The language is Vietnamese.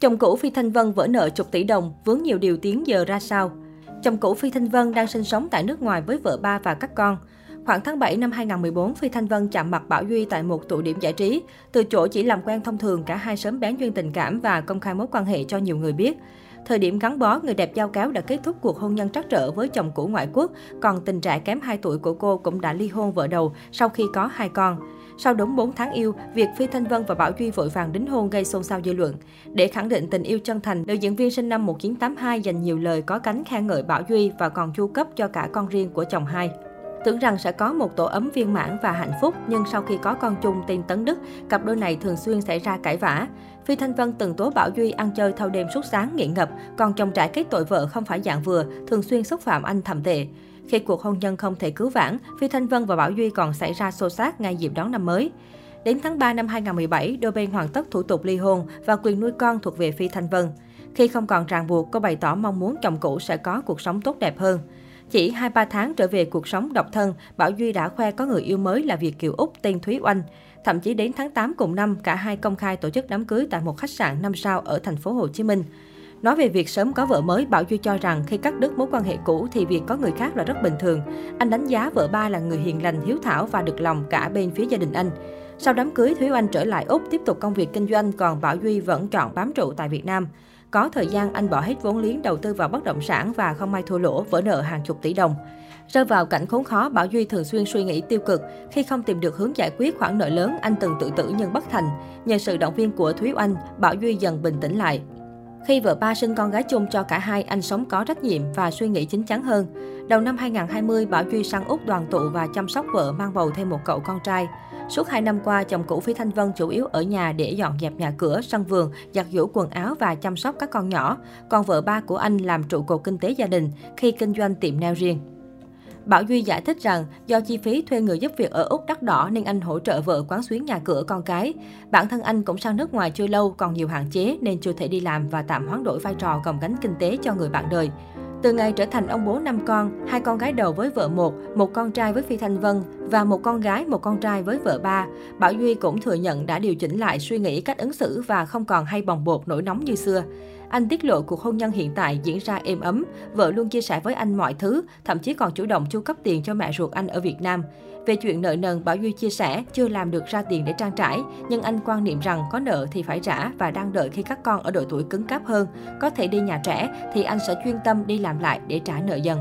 Chồng cũ Phi Thanh Vân vỡ nợ chục tỷ đồng, vướng nhiều điều tiếng giờ ra sao? Chồng cũ Phi Thanh Vân đang sinh sống tại nước ngoài với vợ ba và các con. Khoảng tháng 7 năm 2014, Phi Thanh Vân chạm mặt Bảo Duy tại một tụ điểm giải trí. Từ chỗ chỉ làm quen thông thường, cả hai sớm bén duyên tình cảm và công khai mối quan hệ cho nhiều người biết. Thời điểm gắn bó, người đẹp giao cáo đã kết thúc cuộc hôn nhân trắc trở với chồng cũ ngoại quốc, còn tình trạng kém 2 tuổi của cô cũng đã ly hôn vợ đầu sau khi có hai con. Sau đúng 4 tháng yêu, việc Phi Thanh Vân và Bảo Duy vội vàng đính hôn gây xôn xao dư luận. Để khẳng định tình yêu chân thành, nữ diễn viên sinh năm 1982 dành nhiều lời có cánh khen ngợi Bảo Duy và còn chu cấp cho cả con riêng của chồng hai. Tưởng rằng sẽ có một tổ ấm viên mãn và hạnh phúc, nhưng sau khi có con chung tên Tấn Đức, cặp đôi này thường xuyên xảy ra cãi vã. Phi Thanh Vân từng tố Bảo Duy ăn chơi thâu đêm suốt sáng nghiện ngập, còn chồng trải kết tội vợ không phải dạng vừa, thường xuyên xúc phạm anh thầm tệ. Khi cuộc hôn nhân không thể cứu vãn, Phi Thanh Vân và Bảo Duy còn xảy ra xô xát ngay dịp đón năm mới. Đến tháng 3 năm 2017, đôi bên hoàn tất thủ tục ly hôn và quyền nuôi con thuộc về Phi Thanh Vân. Khi không còn ràng buộc, cô bày tỏ mong muốn chồng cũ sẽ có cuộc sống tốt đẹp hơn. Chỉ 2-3 tháng trở về cuộc sống độc thân, Bảo Duy đã khoe có người yêu mới là Việt Kiều Úc tên Thúy Oanh. Thậm chí đến tháng 8 cùng năm, cả hai công khai tổ chức đám cưới tại một khách sạn 5 sao ở thành phố Hồ Chí Minh. Nói về việc sớm có vợ mới, Bảo Duy cho rằng khi cắt đứt mối quan hệ cũ thì việc có người khác là rất bình thường. Anh đánh giá vợ ba là người hiền lành, hiếu thảo và được lòng cả bên phía gia đình anh. Sau đám cưới, Thúy Oanh trở lại Úc tiếp tục công việc kinh doanh, còn Bảo Duy vẫn chọn bám trụ tại Việt Nam. Có thời gian anh bỏ hết vốn liếng đầu tư vào bất động sản và không may thua lỗ, vỡ nợ hàng chục tỷ đồng. Rơi vào cảnh khốn khó, Bảo Duy thường xuyên suy nghĩ tiêu cực. Khi không tìm được hướng giải quyết khoản nợ lớn, anh từng tự tử nhưng bất thành. Nhờ sự động viên của Thúy Oanh, Bảo Duy dần bình tĩnh lại. Khi vợ ba sinh con gái chung cho cả hai, anh sống có trách nhiệm và suy nghĩ chín chắn hơn. Đầu năm 2020, Bảo Duy sang Úc đoàn tụ và chăm sóc vợ mang bầu thêm một cậu con trai. Suốt 2 năm qua, chồng cũ Phi Thanh Vân chủ yếu ở nhà để dọn dẹp nhà cửa, sân vườn, giặt giũ quần áo và chăm sóc các con nhỏ. Còn vợ ba của anh làm trụ cột kinh tế gia đình khi kinh doanh tiệm nail riêng. Bảo Duy giải thích rằng do chi phí thuê người giúp việc ở Úc đắt đỏ nên anh hỗ trợ vợ quán xuyến nhà cửa con cái. Bản thân anh cũng sang nước ngoài chưa lâu còn nhiều hạn chế nên chưa thể đi làm và tạm hoán đổi vai trò gồng gánh kinh tế cho người bạn đời. Từ ngày trở thành ông bố năm con, hai con gái đầu với vợ một, một con trai với Phi Thanh Vân và một con gái, một con trai với vợ ba, Bảo Duy cũng thừa nhận đã điều chỉnh lại suy nghĩ cách ứng xử và không còn hay bồng bột nổi nóng như xưa. Anh tiết lộ cuộc hôn nhân hiện tại diễn ra êm ấm, vợ luôn chia sẻ với anh mọi thứ, thậm chí còn chủ động chu cấp tiền cho mẹ ruột anh ở Việt Nam. Về chuyện nợ nần, Bảo Duy chia sẻ chưa làm được ra tiền để trang trải, nhưng anh quan niệm rằng có nợ thì phải trả và đang đợi khi các con ở độ tuổi cứng cáp hơn, có thể đi nhà trẻ thì anh sẽ chuyên tâm đi làm lại để trả nợ dần.